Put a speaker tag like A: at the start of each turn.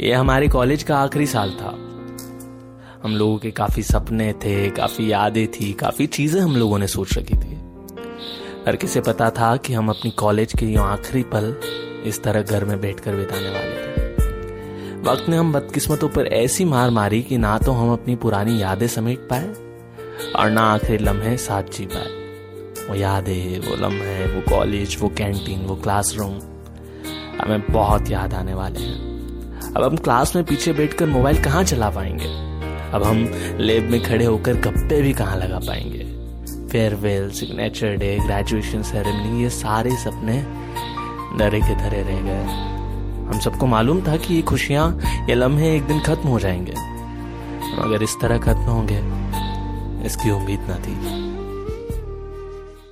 A: ये हमारे कॉलेज का आखिरी साल था। हम लोगों के काफ़ी सपने थे, काफ़ी यादें थी, काफ़ी चीज़ें हम लोगों ने सोच रखी थी। हर किसे पता था कि हम अपनी कॉलेज के ये आखिरी पल इस तरह घर में बैठकर बिताने वाले थे। वक्त ने हम बदकिस्मतों पर ऐसी मार मारी कि ना तो हम अपनी पुरानी यादें समेट पाए और ना आखिरी लम्हे साथ जी पाए। वो यादें, वो लम्हे, वो कॉलेज, वो कैंटीन, वो क्लासरूम, हमें बहुत याद आने वाले हैं। अब हम क्लास में पीछे बैठकर मोबाइल कहाँ चला पाएँगे? अब हम लेब में खड़े होकर गप्पे भी कहाँ लगा पाएँगे? Farewell signature day graduation ceremony ये सारे सपने डरे के धरे रह गए। हम सबको मालूम था कि ये खुशियाँ, ये लम्हे एक दिन खत्म हो जाएँगे। मगर इस तरह खत्म होंगे, इसकी उम्मीद ना थी।